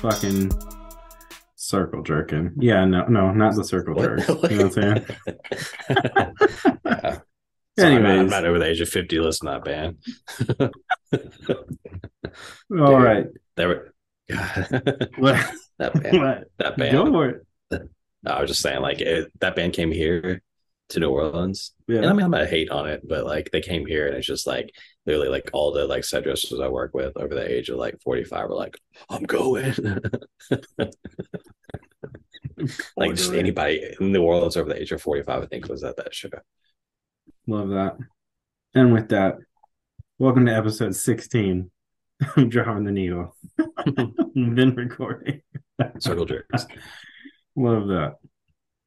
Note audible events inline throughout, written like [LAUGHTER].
fucking circle jerking. Yeah, no, no, not the circle jerk. [LAUGHS] You know what I'm saying? [LAUGHS] yeah. So I'm, not, I'm not over the age of 50 listen to that band. [LAUGHS] all dude. right. They were that band. what? That band. Go for it. I was just saying, like it, that band came here to New Orleans, Yeah. and I mean I'm not hate on it, but like they came here, and it's just like literally like all the like set dressers I work with over the age of like 45 were like, I'm going. [LAUGHS] like just anybody in New Orleans over the age of 45, I think was at that show. Love that. And with that, welcome to episode 16. [LAUGHS] I'm dropping the needle. [LAUGHS] Been recording. Circle jerks. Love that.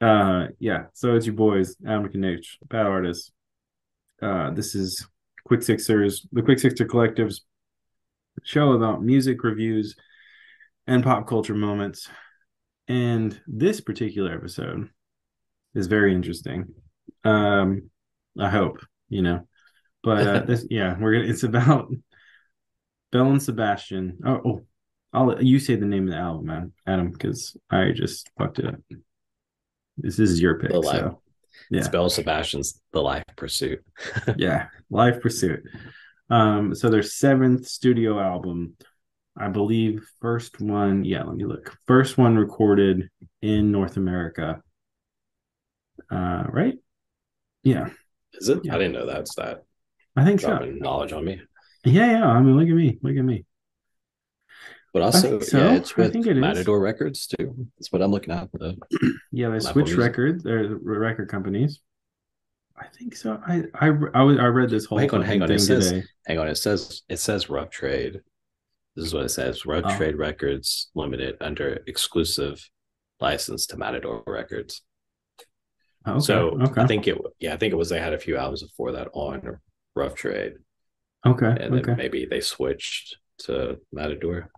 Uh yeah, so it's your boys, Adam Knich, Bad Artist. Uh this is Quick Sixers, the Quick Sixer Collective's show about music reviews and pop culture moments. And this particular episode is very interesting. Um I hope, you know. But uh [LAUGHS] this yeah, we're gonna it's about Belle and Sebastian. Oh, oh I'll you say the name of the album, man, Adam, because I just fucked it up. This is your pick. The life. So yeah, It's Belle Sebastian's The Life Pursuit. [LAUGHS] yeah, Life Pursuit. Um, so their seventh studio album, I believe, first one. Yeah, let me look. First one recorded in North America. Uh, right? Yeah, Is it? Yeah. I didn't know that's that. I think so. Knowledge on me. Yeah, yeah. I mean, look at me. Look at me. But also, so. yeah, it's with it is. Matador Records too. That's what I'm looking at. The- [CLEARS THROAT] Yeah, they switched records. Record companies. I think so. I I I, was, I read this whole Hang on, hang on. It says- today. Hang on, it says it says Rough Trade. This is what it says: Rough Oh. Trade Records Limited under exclusive license to Matador Records. Oh, okay, so okay, I think it, yeah, I think it was they had a few albums before that on Rough Trade, okay, and then okay. maybe they switched to Matador,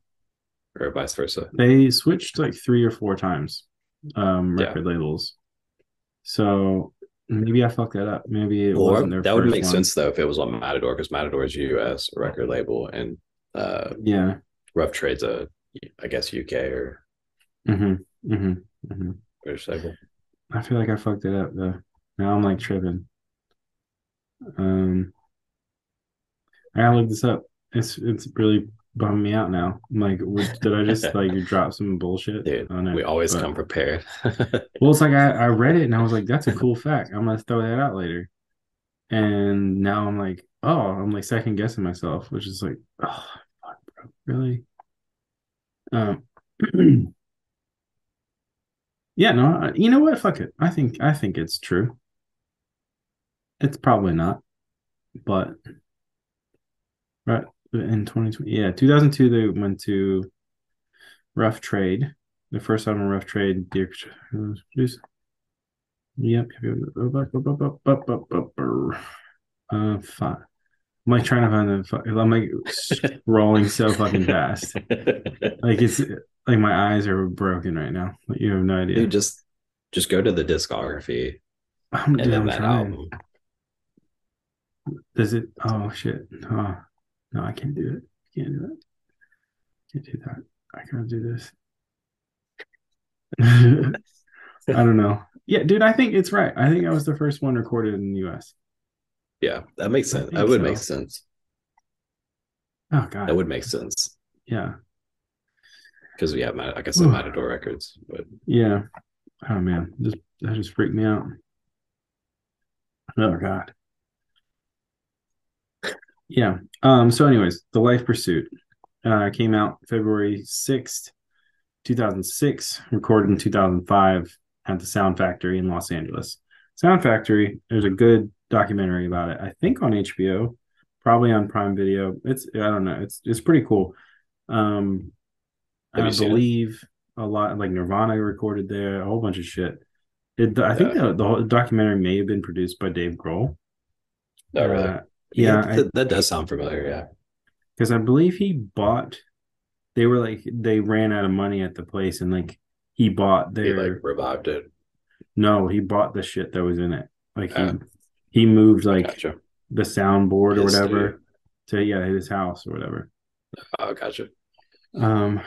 or vice versa. They switched like three or four times, um, Yeah. record labels. So maybe I fucked that up. Maybe it Or wasn't their that would make one. sense though if it was on Matador because Matador is a U.S. record label and uh, Yeah. Rough Trade's a, I guess UK or Mm-hmm. Mm-hmm. Mm-hmm. British label. I feel like I fucked it up though. Now I'm like tripping. Um, I gotta look this up. It's it's really bumming me out now. I'm like, did I just like [LAUGHS] drop some bullshit? Dude, we always But- come prepared. [LAUGHS] Well, it's like I, I read it and I was like, that's a cool fact. I'm gonna throw that out later. And now I'm like, oh, I'm like second guessing myself, which is like, oh, fuck, bro, really? Um, [CLEARS THROAT] yeah, no, you know what? Fuck it. I think I think it's true. It's probably not, but right in 2020, yeah, 2002 they went to Rough Trade. The first album, Rough Trade, Dear Produce. Yep. Uh, fine. I'm like trying to find the. I'm like scrolling so fucking fast. Like it's like my eyes are broken right now. Like, you have no idea. Dude, just just go to the discography I'm, and dude, then I'm that trying. album. Does it? Oh shit! Oh, no, I can't do it. Can't do it. Can't do that. I can't do this. [LAUGHS] I don't know. Yeah, dude, I think it's right. I think I was the first one recorded in the U.S. Yeah, that makes sense. That would so. make sense. Oh god. That would make sense Yeah. because we have, like I said, Matador Records. But Yeah. Oh man, just that just freaked me out. Oh god. Yeah. Um. So, anyways, the Life Pursuit uh, came out February sixth, two thousand six. Recorded in two thousand five at the Sound Factory in Los Angeles. Sound Factory. There's a good documentary about it. I think on HBO, probably on Prime Video. It's I don't know. It's it's pretty cool. Um, Have I believe a lot like Nirvana recorded there, a whole bunch of shit. It, I think Yeah. the, the whole documentary may have been produced by Dave Grohl. oh, really? Uh, yeah, I- that, that does sound familiar. Yeah, because I believe he bought. They were like they ran out of money at the place, and like he bought he their like revived it. no, he bought the shit that was in it. Like he Ah. he moved like Gotcha. the soundboard or whatever to yeah his house or whatever. Oh, gotcha. Um,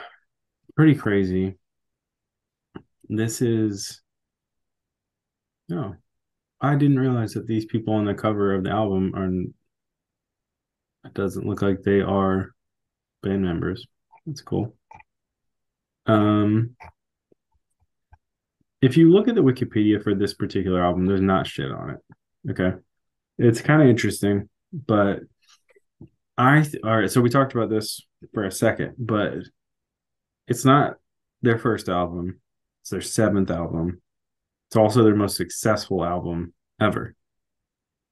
pretty crazy. This is no, I didn't realize that these people on the cover of the album are. It doesn't look like they are band members. That's cool. Um, if you look at the Wikipedia for this particular album, there's not shit on it. Okay, it's kind of interesting, but I th- all right. So we talked about this for a second, but it's not their first album. It's their seventh album. It's also their most successful album ever.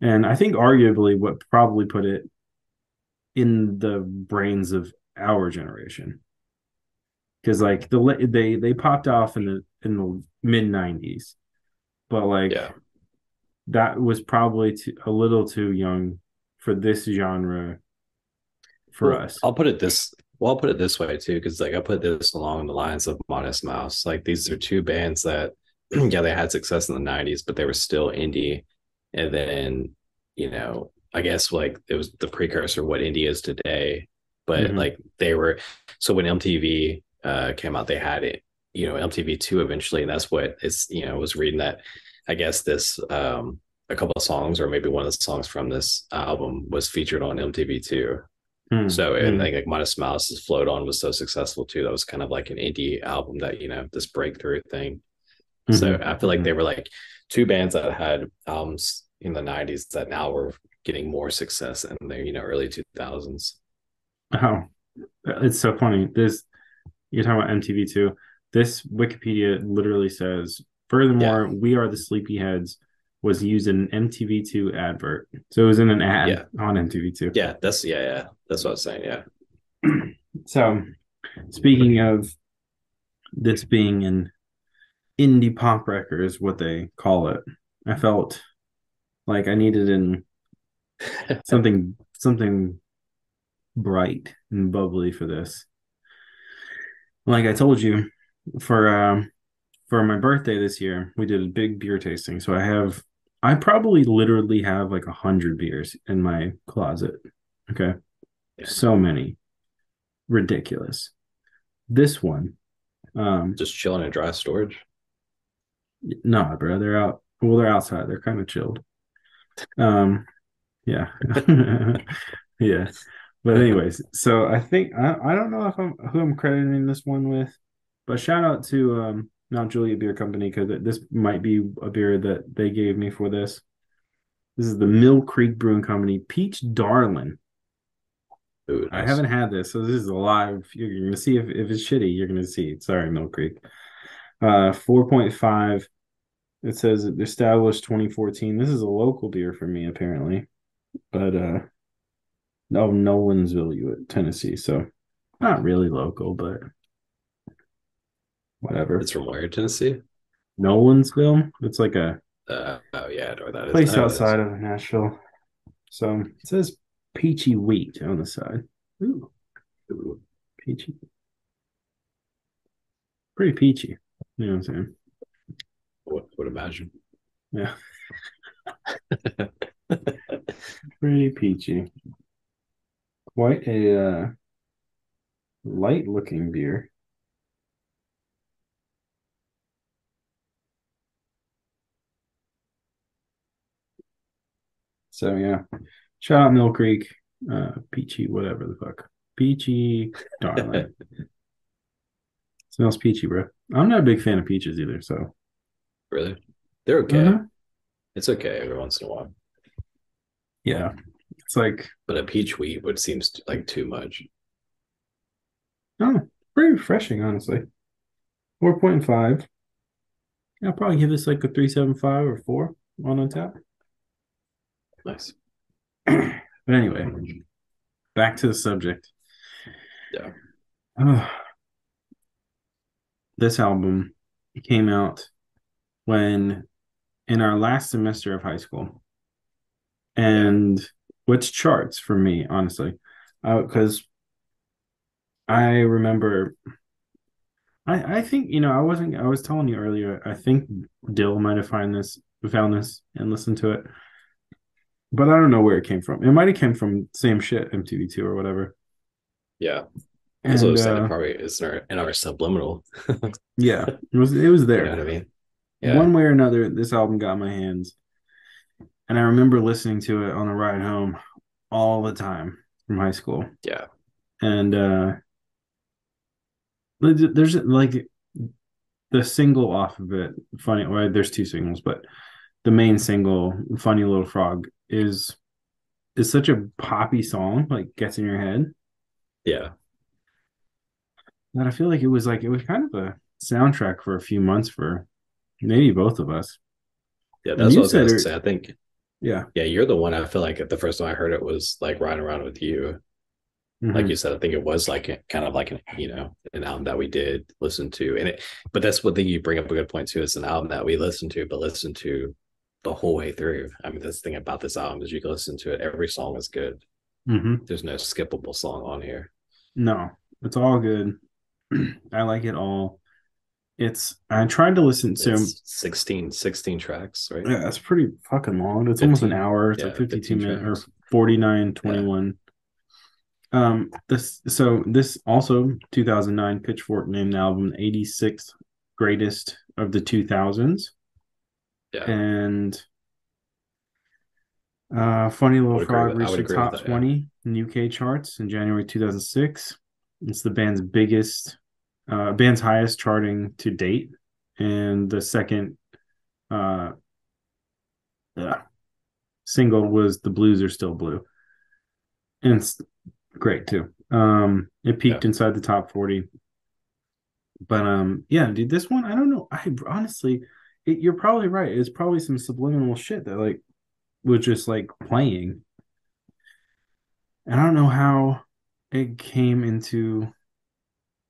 And I think arguably what probably put it in the brains of our generation. Cuz like the they they popped off in the in the mid 90s. But like Yeah. that was probably too, a little too young for this genre for Well, us. I'll put it this well, I'll put it this way too, because like I put this along the lines of Modest Mouse. Like these are two bands that [CLEARS THROAT] yeah, they had success in the 90s, but they were still indie. And then, you know, I guess like it was the precursor of what indie is today. But Mhm. like they were so when MTV uh came out, they had it, you know, MTV two eventually, and that's what it's you know, I was reading that I guess this um a couple of songs or maybe one of the songs from this album was featured on MTV two. Hmm, So and hmm. like, like Modest Mouse's Float On was so successful too. That was kind of like an indie album that, you know, this breakthrough thing. So Mhm. I feel like they were like two bands that had albums in the 90s that now were getting more success in the, you know, early 2000s. Oh, it's so funny. This you're talking about MTV too. This Wikipedia literally says, furthermore, we are the sleepyheads was used in an MTV2 advert. So it was in an ad Yeah. on MTV2. Yeah, that's yeah, yeah. That's what I was saying. Yeah. [CLEARS THROAT] So speaking of this being an indie pop record is what they call it. I felt like I needed an [LAUGHS] something something bright and bubbly for this. Like I told you, for um for my birthday this year, we did a big beer tasting. So I have I probably literally have like a hundred beers in my closet. Okay. Yeah. So many. Ridiculous. This one, um Just chilling in dry storage. no, bro, they're out. Well, they're outside. They're kind of chilled. Um, yeah, [LAUGHS] [LAUGHS] yeah. But anyways, so I think I, I don't know if I'm who I'm crediting this one with, but shout out to um Mount Juliet Beer Company because this might be a beer that they gave me for this. This is the Mill Creek Brewing Company Peach Darlin. Ooh, I haven't had this, so this is a live. You're, you're gonna see if, if it's shitty. You're gonna see. Sorry, Mill Creek. Uh, four point five. It says established 2014. This is a local beer for me, apparently, but uh, no, Nolensville, Tennessee. So not really local, but whatever. It's from where, Tennessee? Nolensville. It's like a Uh, oh yeah, I know that is. place I know what it is. outside of Nashville. So it says peachy wheat on the side. Ooh, Ooh. peachy. Pretty peachy. You know what I'm saying? Would, would imagine. Yeah. [LAUGHS] Pretty peachy. Quite a uh, light looking beer. So yeah. Shout out Mill Creek. Uh peachy, whatever the fuck. Peachy darling. [LAUGHS] Smells peachy, bro. I'm not a big fan of peaches either, so Really? They're okay. Mhm. It's okay every once in a while. Yeah. It's like But a peach wheat would seems like too much. Oh, pretty refreshing, honestly. 4.5. I'll probably give this like a 375 or 4 on Untappd. Nice. [CLEARS THROAT] But anyway, back to the subject. Yeah. This album came out when in our last semester of high school. And which charts for me, honestly. Because I remember I I think you know I wasn't I was telling you earlier I think Dill might have found this found this and listened to it, but I don't know where it came from. It might have came from same shit MTV2 or whatever. Yeah. That's what I was uh, It probably is in our, in our subliminal. yeah, [LAUGHS] it was it was You there. know what I mean? Yeah. One way or another, this album got my hands, and I remember listening to it on the ride home all the time from high school. Yeah. and uh there's like the single off of it funny well there's two singles but the main single funny little frog is is such a poppy song like gets in your head Yeah. that i feel like it was like it was kind of a soundtrack for a few months for maybe both of us Yeah. That's what I was going said to it- say. I think, yeah yeah, you're the one I feel like the first time I heard it was like riding around with you. like Mhm. you said i think it was like a, kind of like an you know an album that we did listen to and it but that's what thing you bring up a good point too it's an album that we listened to but listen to the whole way through i mean that's the thing about this album is you can listen to it every song is good Mhm. there's no skippable song on here no it's all good [CLEARS THROAT] i like it all it's i tried to listen to it's 16 16 tracks right Yeah, that's pretty fucking long. It's almost an hour. It's yeah, like 52 15 minutes or tracks. 49, 21. Um, this so this also 2009 Pitchfork named the album 86th greatest of the 2000s. yeah And uh Funny Little Frog reached the top that, yeah. 20 in UK charts in January 2006. It's the band's biggest uh band's highest charting to date and the second uh yeah, single was The Blues Are Still Blue. And it's great too. Um it peaked Yeah. inside the top 40. But um yeah, dude, this one I don't know. I honestly it, you're probably right. It's probably some subliminal shit that like was just like playing. And I don't know how it came into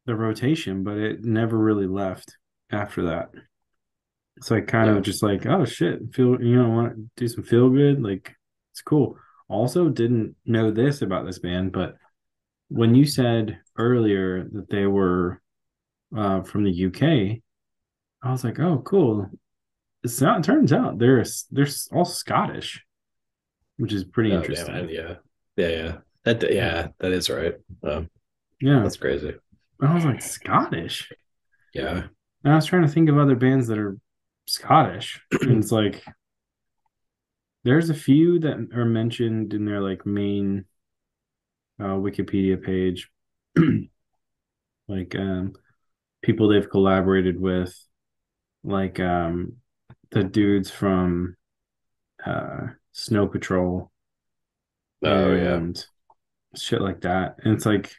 the rotation, but it never really left after that. It's like kind Yeah. of just like, oh shit, feel you know, want to do some feel good, like it's cool. Also, didn't know this about this band, but when you said earlier that they were uh, from the UK, I was like, oh, cool. It's not. It turns out they're they're all Scottish, which is pretty Oh, interesting. I- yeah yeah yeah that yeah that is right um, yeah, that's crazy I was like Scottish. yeah And I was trying to think of other bands that are Scottish, and it's [CLEARS THROAT] like there's a few that are mentioned in their like main uh, Wikipedia page, [CLEARS THROAT] like um, people they've collaborated with, like um, the dudes from uh, Snow Patrol oh yeah and shit like that. And it's like,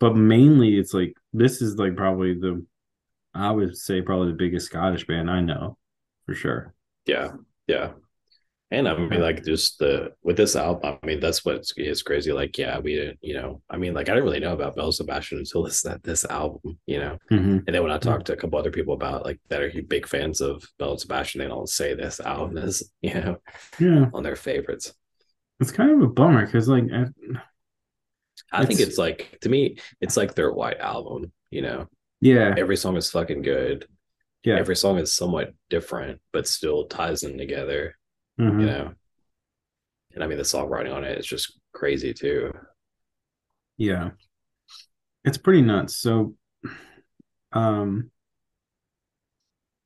but mainly it's like this is like probably the, I would say probably the biggest Scottish band I know, for sure. Yeah, yeah. And I mean, like, just the with this album, I mean, that's what is crazy. Like, yeah, we didn't, you know, I mean, like, I didn't really know about Belle Sebastian until this that this album, you know. Mhm. And then when I talked to a couple other people about like that are big fans of Belle Sebastian, they don't say this album is, [LAUGHS] you know, Yeah, on their favorites. it's kind of a bummer because like I, I think It's- it's like to me, it's like their white album, you know. yeah, Every song is fucking good. yeah, Every song is somewhat different, but still ties them together. mhm. you know. And I mean, the songwriting on it is just crazy too. yeah, it's pretty nuts. So, um,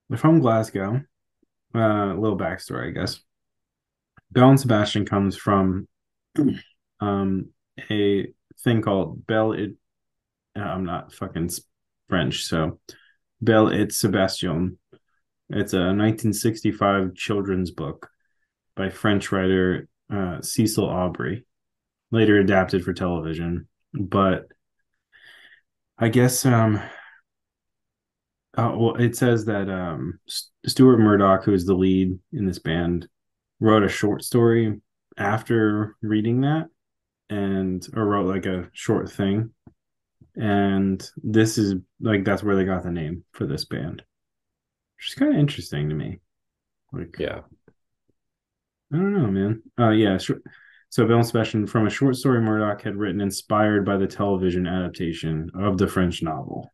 they're from Glasgow. Uh, a little backstory, I guess. Belle and Sebastian comes from [CLEARS THROAT] um a thing called Bell it I'm not fucking French, so Belle et Sebastian. It's a 1965 children's book by French writer uh, Cécile Aubry, later adapted for television. But I guess um uh, well, it says that um Stuart Murdoch, who is the lead in this band, wrote a short story after reading that and or wrote like a short thing and this is like that's where they got the name for this band which is kind of interesting to me like Yeah. i don't know man uh yeah sure. so Belle Sebastian from a short story murdoch had written inspired by the television adaptation of the french novel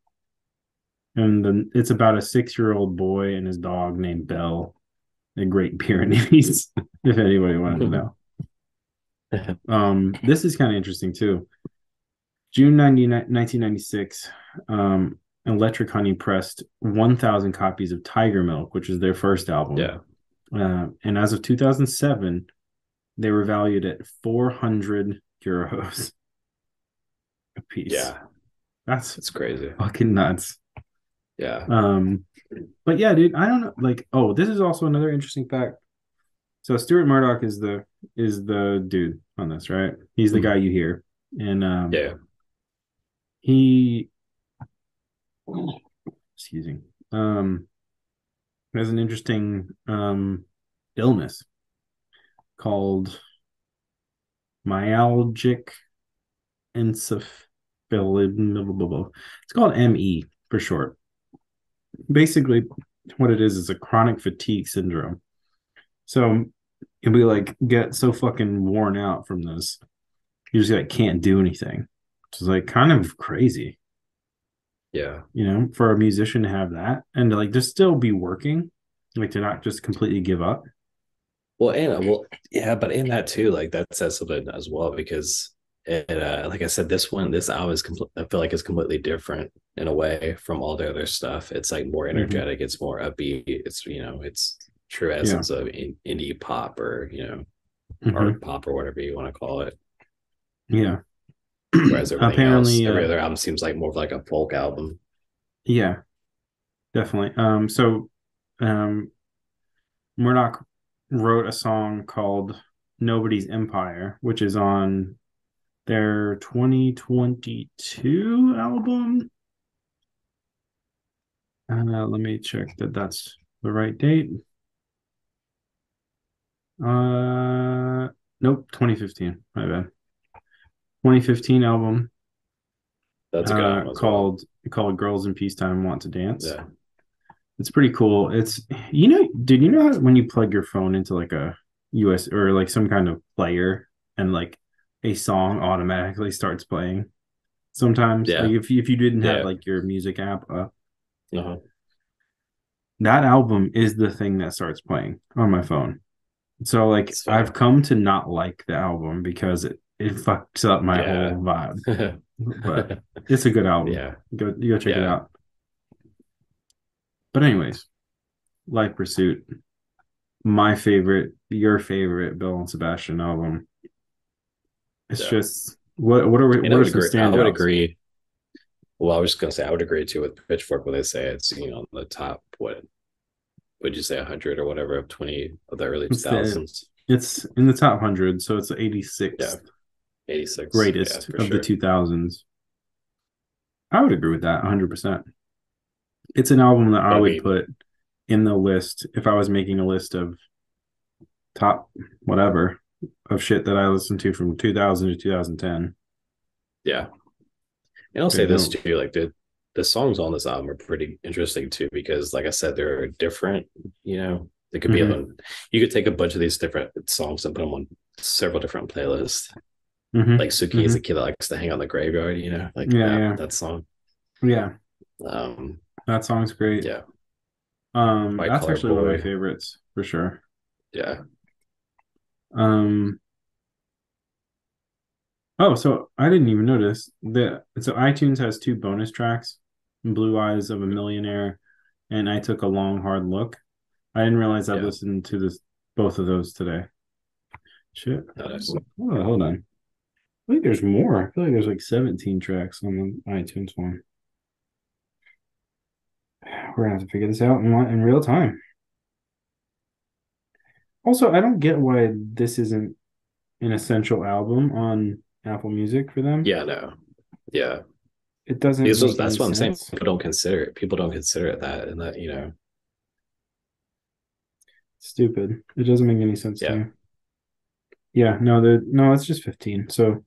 and the, it's about a six-year-old boy and his dog named bell the great pyrenees [LAUGHS] if anybody wanted to [LAUGHS] know [LAUGHS] um this is kind of interesting too June 90, 1996, um, Electric Honey pressed 1,000 copies of Tigermilk, which is their first album. Yeah. Uh, and as of 2007, they were valued at 400 euros [LAUGHS] a piece. Yeah. That's It's crazy. fucking nuts. Yeah. Um, but yeah, dude, I don't know. Like, oh, this is also another interesting fact. So Stuart Murdoch is the is the dude on this, right? He's the Mhm. guy you hear, and um, Yeah. he, excuse me, um, has an interesting um illness called myalgic encephalopathy. It's called ME for short. Basically, what it is is a chronic fatigue syndrome. So if we like get so fucking worn out from this, you just like can't do anything. Which is like kind of crazy, Yeah. you know, for a musician to have that and to like just still be working, like to not just completely give up. Well, and well, yeah, but in that too, like that says something as well because it, uh, like I said, this one, this album is complete. I feel like it's completely different in a way from all the other stuff. It's like more energetic. It's more upbeat. It's you know, it's true essence of in, indie pop or you know, Mhm. art pop or whatever you want to call it. Yeah. Whereas [CLEARS THROAT] Apparently, else, every uh, other album seems like more of like a folk album. Yeah, definitely. Um, so um Murdoch wrote a song called Nobody's Empire, which is on their 2022 album. Uh, let me check that that's the right date. Uh, nope, 2015. My bad. 2015 album That's a good uh, album as called called "Girls in Peacetime Want to Dance." Yeah. It's pretty cool. It's you know, did you know how when you plug your phone into like a US or like some kind of player and like a song automatically starts playing? Sometimes, Yeah. like if you, if you didn't have Yeah. like your music app up, Uh-huh. that album is the thing that starts playing on my phone. So like I've come to not like the album because it it fucks up my Yeah. whole vibe. [LAUGHS] But it's a good album. yeah. Go you go check it out. But anyways, Life Pursuit, my favorite, your favorite Belle and Sebastian album. It's Yeah. just what what are we, And what I are would some agree. I would agree. Well, I was just gonna say I would agree too with Pitchfork when they say it's you know the top what would you say hundred or whatever of twenty of the early two It's the- It's in the top hundred, so it's the 86th Yeah. eighty six greatest of the two thousands. I would agree with that 100. percent It's an album that I I would mean- put in the list if I was making a list of top whatever of shit that I listened to from 2000 to 2010. Yeah, and I'll say this too, like the the songs on this album are pretty interesting too because, like I said, they're different. You know, they could be Mhm. on. You could take a bunch of these different songs and put them on several different playlists. Mhm. Like Sukie is a kid that likes to hang out in the graveyard. You know, like Yeah, that, yeah. that song. Yeah, Um, that song's great. yeah, Um, White that's actually one of my favorites for sure. yeah. Um, oh, so I didn't even notice that. So iTunes has two bonus tracks, "Blue Eyes of a Millionaire" and "I Took a Long Hard Look." I didn't realize I Yeah. listened to this both of those today. Shit. Nice. Oh, hold on. I think there's more. I feel like there's like 17 tracks on the iTunes one. [SIGHS] We're gonna have to figure this out in, in real time. Also, I don't get why this isn't an essential album on Apple Music for them. Yeah, no. Yeah. It doesn't. That's what I'm saying. People don't consider it. People don't consider it that and that, you know. Stupid. It doesn't make any sense Yeah. to me. Yeah, no, the no, it's just 15. So,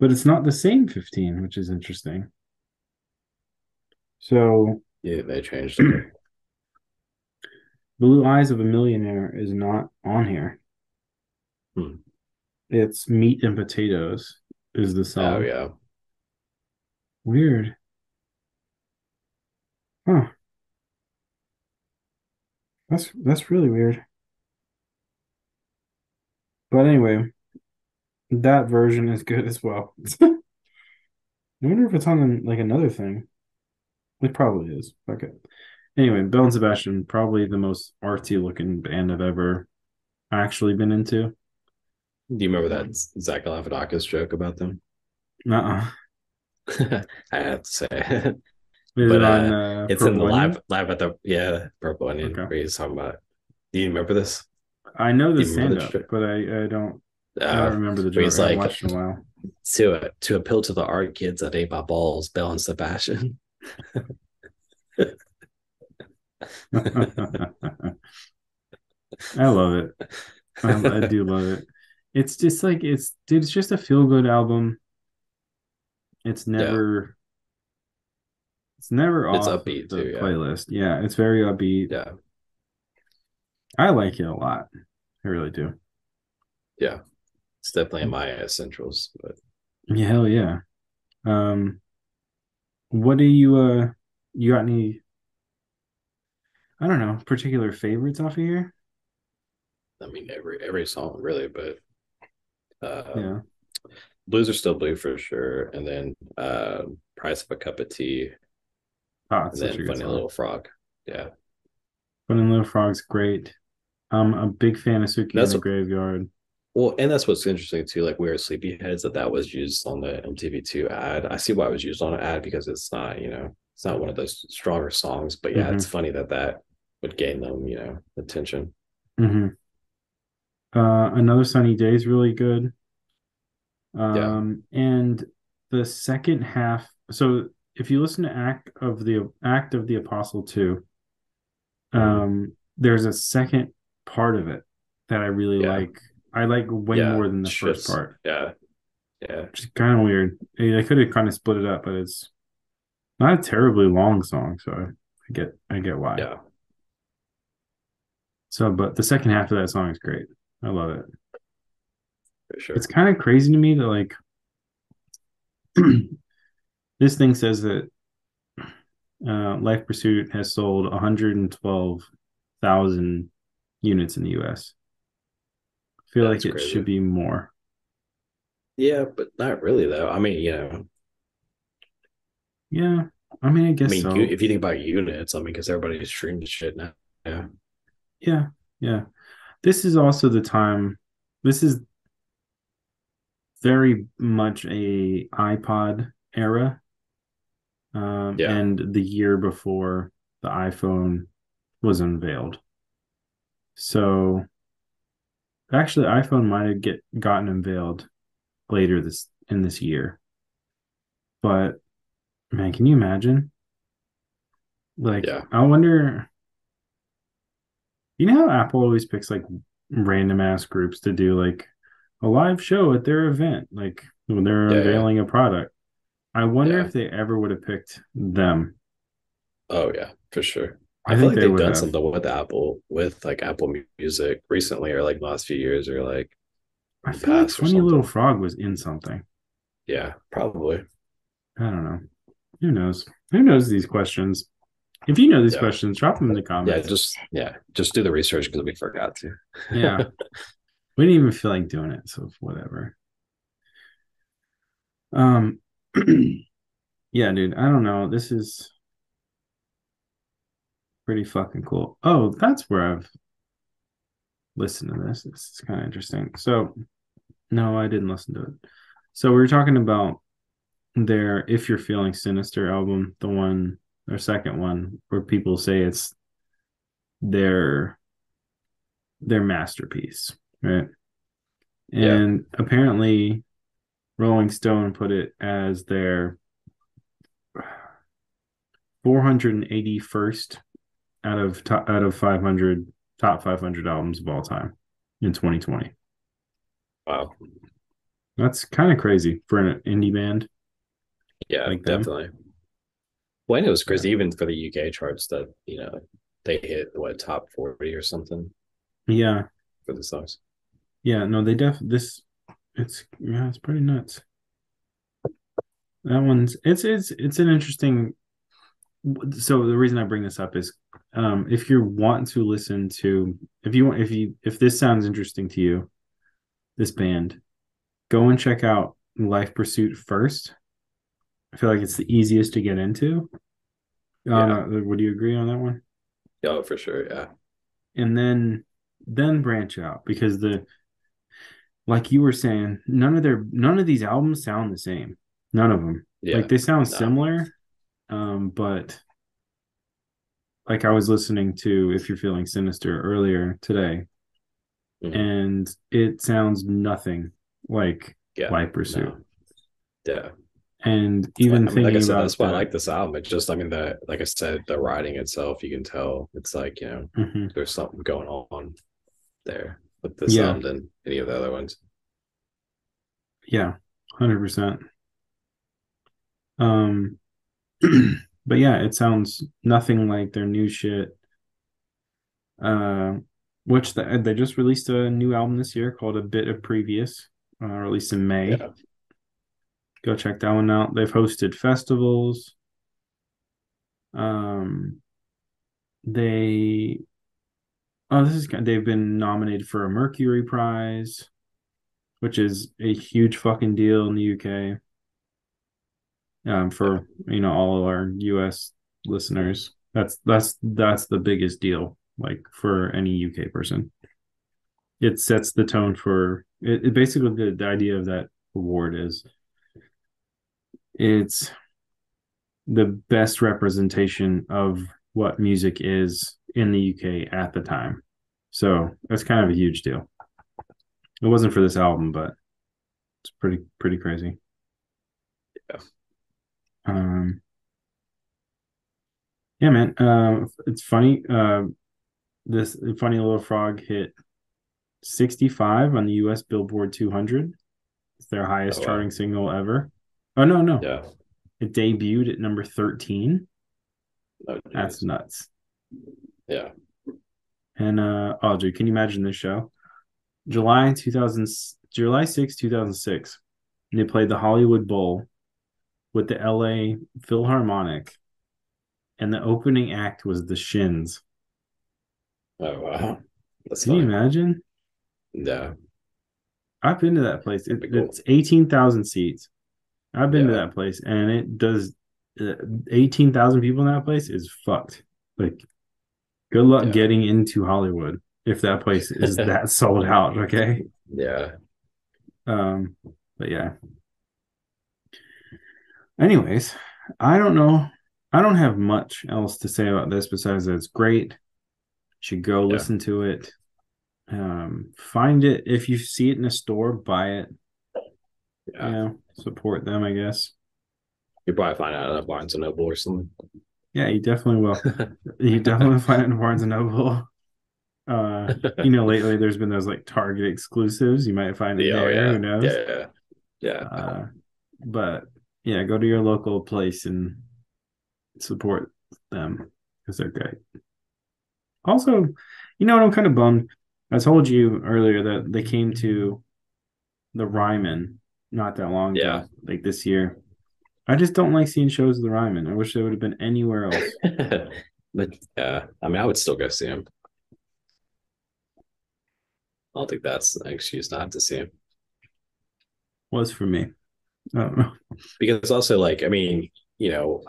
but it's not the same 15, which is interesting. So, Yeah, they changed it. [CLEARS THROAT] Blue Eyes of a Millionaire is not on here. Hmm. It's Meat and Potatoes is the song. oh yeah. Weird. Huh. That's that's really weird. But anyway, that version is good as well. [LAUGHS] I wonder if it's on like another thing. It probably is. Okay. Anyway, Belle and Sebastian, probably the most artsy looking band I've ever actually been into. Do you remember that Zach Galifianakis joke about them? Uh-uh. [LAUGHS] I have to say, [LAUGHS] but uh, on, uh, it's in the live live at the yeah Purple Onion. Okay. Where he's talking about. Do you remember this? I know the stand up, but I, I don't I Uh, don't remember the joke. he's I like- watched in a while. to to appeal to the art kids that ate my balls, Belle and Sebastian. [LAUGHS] I love it. I, I do love it. It's just like it's dude, it's just a feel good album. It's never it's never It's off upbeat of the too, yeah. playlist. Yeah, it's very upbeat. Yeah, I like it a lot. I really do. yeah, it's definitely in my essentials. But Yeah, hell yeah. Um what do you uh you got any I don't know, particular favorites off of here? I mean, every every song really, but uh, Yeah. Blues are still blue for sure, and then uh, price of a cup of tea, Oh, and it's such a then funny little frog. Yeah, Funny Little Frog's great. I'm a big fan of Sukie in That's the what- Graveyard. well, and that's what's interesting too. Like we are sleepyheads that that was used on the MTV2 ad. I see why it was used on an ad because it's not, you know, it's not one of those stronger songs. But yeah, Mm-hmm. it's funny that that would gain them, you know, attention. hmm Uh, Another Sunny Day is really good. Yeah. Um, and the second half. So if you listen to Act of the Act of the Apostle 2, Mm-hmm. um, there's a second part of it that I really Yeah. like. I like way Yeah, more than the first part. Yeah, yeah, Which is kind of weird. I I could have kind of split it up, but it's not a terribly long song, so I get I get why. yeah. So, but the second half of that song is great. I love it. Sure. It's kind of crazy to me that like [CLEARS THROAT] this thing says that uh, Life Pursuit has sold 112,000 units in the US. I feel That's like it crazy. should be more. Yeah, but not really though. I mean, you know, Yeah, I mean, I guess. I mean, so. you, if you think about units, I mean, because everybody's streaming shit now. Yeah, Yeah, yeah. This is also the time. This is very much a iPod era. Um, Yeah. and the year before the iPhone was unveiled. So actually iPhone might have get gotten unveiled later this in this year. But man, can you imagine? Like Yeah. I wonder you know how Apple always picks like random ass groups to do like a live show at their event, like when they're Yeah, yeah. unveiling a product. I wonder Yeah. if they ever would have picked them. oh yeah, for sure. I I, feel think like they they've done have. something with Apple, with like Apple Music recently, or like last few years, or like I feel like past Funny Little. Frog was in something. yeah, probably. I don't know. Who knows? Who knows these questions? If you know these Yeah. questions, drop them in the comments. Yeah, just yeah, just do the research because we forgot to. Yeah. [LAUGHS] we didn't even feel like doing it, so whatever. Um [CLEARS THROAT] yeah, dude, I don't know. This is pretty fucking cool. Oh, that's where I've listened to this. This is kind of interesting. So no, I didn't listen to it. So we were talking about their If You're Feeling Sinister album, the one their second one, where people say it's their their masterpiece, right? Yeah. And apparently Rolling Stone put it as their 481st out of top, out of 500 top 500 albums of all time in 2020. Wow. That's kind of crazy for an indie band. Yeah, Like definitely. Well, it was crazy even for the UK charts that you know they hit what top forty or something Yeah, for the songs. Yeah, no, they def this it's yeah, it's pretty nuts. That one's it's it's it's an interesting so the reason I bring this up is um if you want to listen to if you want if you if this sounds interesting to you, this band, go and check out Life Pursuit first I feel like it's the easiest to get into. Uh, would you agree on that one? Yeah, for sure. Yeah. And then then branch out because the like you were saying, none of their none of these albums sound the same. None of them. Yeah. Like they sound similar, um, but like I was listening to If You're Feeling Sinister earlier today, Mhm. and it sounds nothing like yeah. Life Pursuit. No. Yeah. And even I mean, like I said, that's why I like this album. It's just, I mean, the like I said, the writing itself, you can tell it's like you know, Mhm. there's something going on there with this Yeah. album than any of the other ones. Yeah, hundred percent. Um, [CLEARS THROAT] but yeah, it sounds nothing like their new shit. Uh, which the, they just released a new album this year called A Bit of Previous, uh, released in May. Yeah. Go check that one out. They've hosted festivals. Um, they, oh, this is. They've been nominated for a Mercury Prize, which is a huge fucking deal in the UK. Um, for you know all of our US listeners, that's that's that's the biggest deal, like for any UK person. It sets the tone for it. it basically, the, the idea of that award is it's the best representation of what music is in the UK at the time. So that's kind of a huge deal. It wasn't for this album, but it's pretty pretty crazy. Yeah. Um. Yeah, man. Um, it's funny. Uh, this funny little frog hit 65 on the U.S. Billboard 200. It's their highest Oh, wow. charting single ever. Oh no, no, Yeah. it debuted at number 13. Oh, That's nuts. Yeah. And uh oh dude, can you imagine this show? July 2000 July 6, 2006. They played the Hollywood Bowl with the LA Philharmonic. And the opening act was the Shins. Oh wow. That's Can you imagine? Yeah. I've been to that place. It, cool. It's 18,000 seats. I've been to that place and it does uh, 18,000 people in that place is fucked. Like good luck Yeah. getting into Hollywood if that place is [LAUGHS] that sold out, okay? Yeah. Um, but yeah. Anyways, I don't know. I don't have much else to say about this besides that it's great. You should go Yeah. listen to it. Um, find it if you see it in a store, buy it. Yeah. Support them, I guess. You probably find out at Barnes and Noble or something. Yeah, you definitely will. [LAUGHS] you definitely find it in Barnes and Noble. Uh, you know, [LAUGHS] lately there's been those like Target exclusives. You might find it Yeah, oh, there. yeah. Who knows? Yeah, yeah. Yeah. Uh, but yeah, go to your local place and support them because they're great. Also, you know what? I'm kind of bummed. I told you earlier that they came to the Ryman not that long ago, like this year. I just don't like seeing shows of the Ryman. I wish they would have been anywhere else. [LAUGHS] but yeah, I mean, I would still go see him. I don't think that's an excuse not to see him. Was for me. I don't know. [LAUGHS] Because also, like, I mean, you know,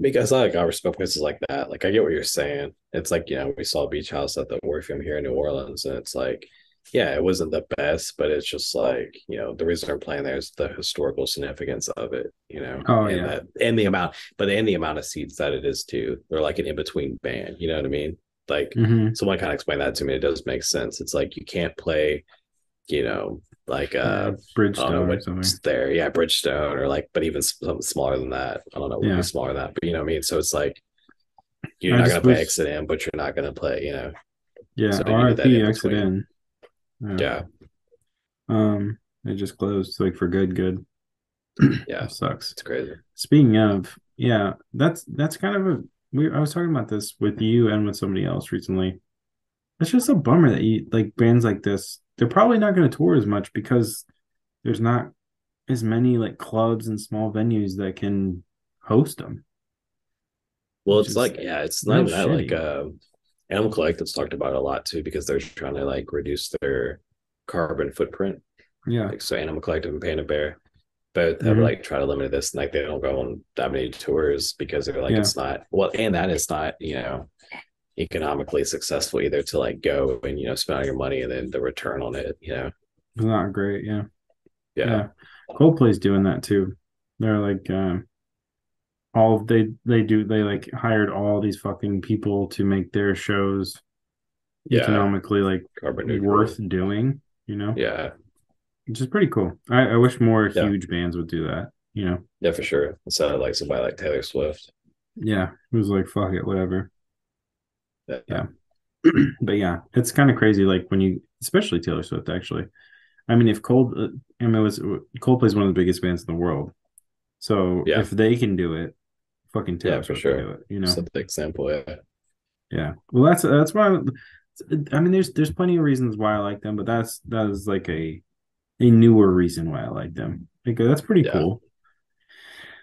because I like I respect places like that. Like, I get what you're saying. It's like, you know, we saw Beach House at the Orpheum here in New Orleans, and it's like, yeah, it wasn't the best, but it's just like, you know, the reason they're playing there is the historical significance of it, you know, Oh, and yeah. that, and the amount, but and the amount of seats that it is too. They're like an in between band, you know what I mean? Like, Mhm. someone kind of explained that to me. It does make sense. It's like you can't play, you know, like uh, Yeah, Bridgestone know or something. there. Yeah, Bridgestone or like, but even something smaller than that. I don't know, Yeah. smaller than that, but you know what I mean? So it's like you're I not gonna play exit but you're not gonna play, you know. Yeah, So RIP exit in. Yeah. Um, it just closed like for good. Good. [CLEARS THROAT] Yeah. Sucks. It's crazy. Speaking of, yeah, that's that's kind of a we. I was talking about this with you and with somebody else recently. It's just a bummer that you like bands like this. They're probably not going to tour as much because there's not as many like clubs and small venues that can host them. Well, it's like, yeah, it's not that like uh Animal Collective's talked about a lot too because they're trying to like reduce their carbon footprint. Yeah, Like so Animal Collective and Panda Bear. both have Mhm. like try to limit this and like they don't go on that many tours because they're like Yeah. it's not well and that is not you know economically successful either to like go and you know spend all your money and then the return on it you know It's not great. Yeah. yeah Yeah. Coldplay's doing that too. They're like um all they they do they like hired all these fucking people to make their shows Yeah. economically like carbon neutral. worth doing, you know? yeah Which is pretty cool. I, I wish more Yeah. huge bands would do that, you know. yeah for sure instead of like somebody like Taylor Swift Yeah. It was like fuck it, whatever. yeah, Yeah. [CLEARS THROAT] but yeah, it's kind of crazy. Like when you, especially Taylor Swift, actually. I mean, if Cold, uh, I mean, it was Coldplay's one of the biggest bands in the world. So Yeah. if they can do it, fucking Taylor Yeah, for sure. do it. You know, Set the example yeah yeah. Well, that's that's why. I, I mean, there's there's plenty of reasons why I like them, but that's that is like a a newer reason why I like them. Like that's pretty Yeah. cool.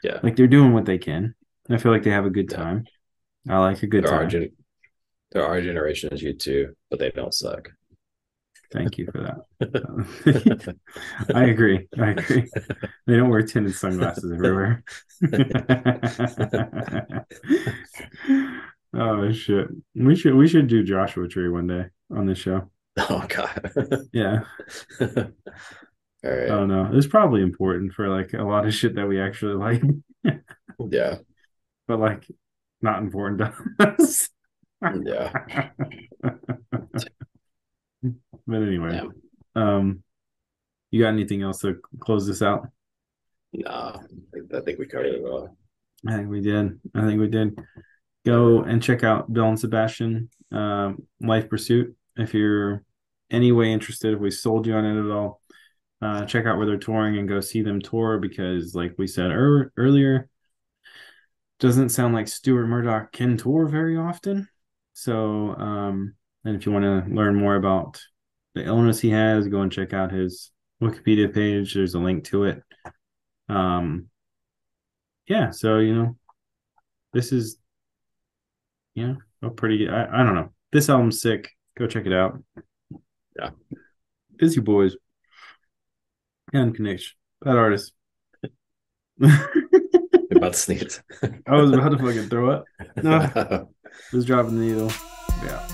Yeah. Like they're doing what they can. I feel like they have a good Yeah. time. I like a good there are time. gen- there are generations U2 but they don't suck Thank you for that. [LAUGHS] Um, [LAUGHS] I agree. I agree. They don't wear tinted sunglasses everywhere. [LAUGHS] oh shit. We should we should do Joshua Tree one day on this show. oh god Yeah. all right I don't know. It's probably important for like a lot of shit that we actually like, yeah but like not important to us. yeah But anyway, yeah um you got anything else to close this out? no I think we covered it all I think we did. I think we did. Go and check out Belle and Sebastian, um, Life Pursuit. If you're any way interested, if we sold you on it at all, uh, check out where they're touring and go see them tour because, like we said er- earlier, doesn't sound like Stuart Murdoch can tour very often. So, um, and if you want to learn more about the illness he has, go and check out his Wikipedia page. There's a link to it. Um, yeah, so you know, this is yeah, a pretty I, I don't know. This album's sick. Go check it out. Yeah. Busy boys. And connection. Bad artist. About to [LAUGHS] sneeze I was about to fucking throw up. [LAUGHS] No, just dropping the needle. Yeah.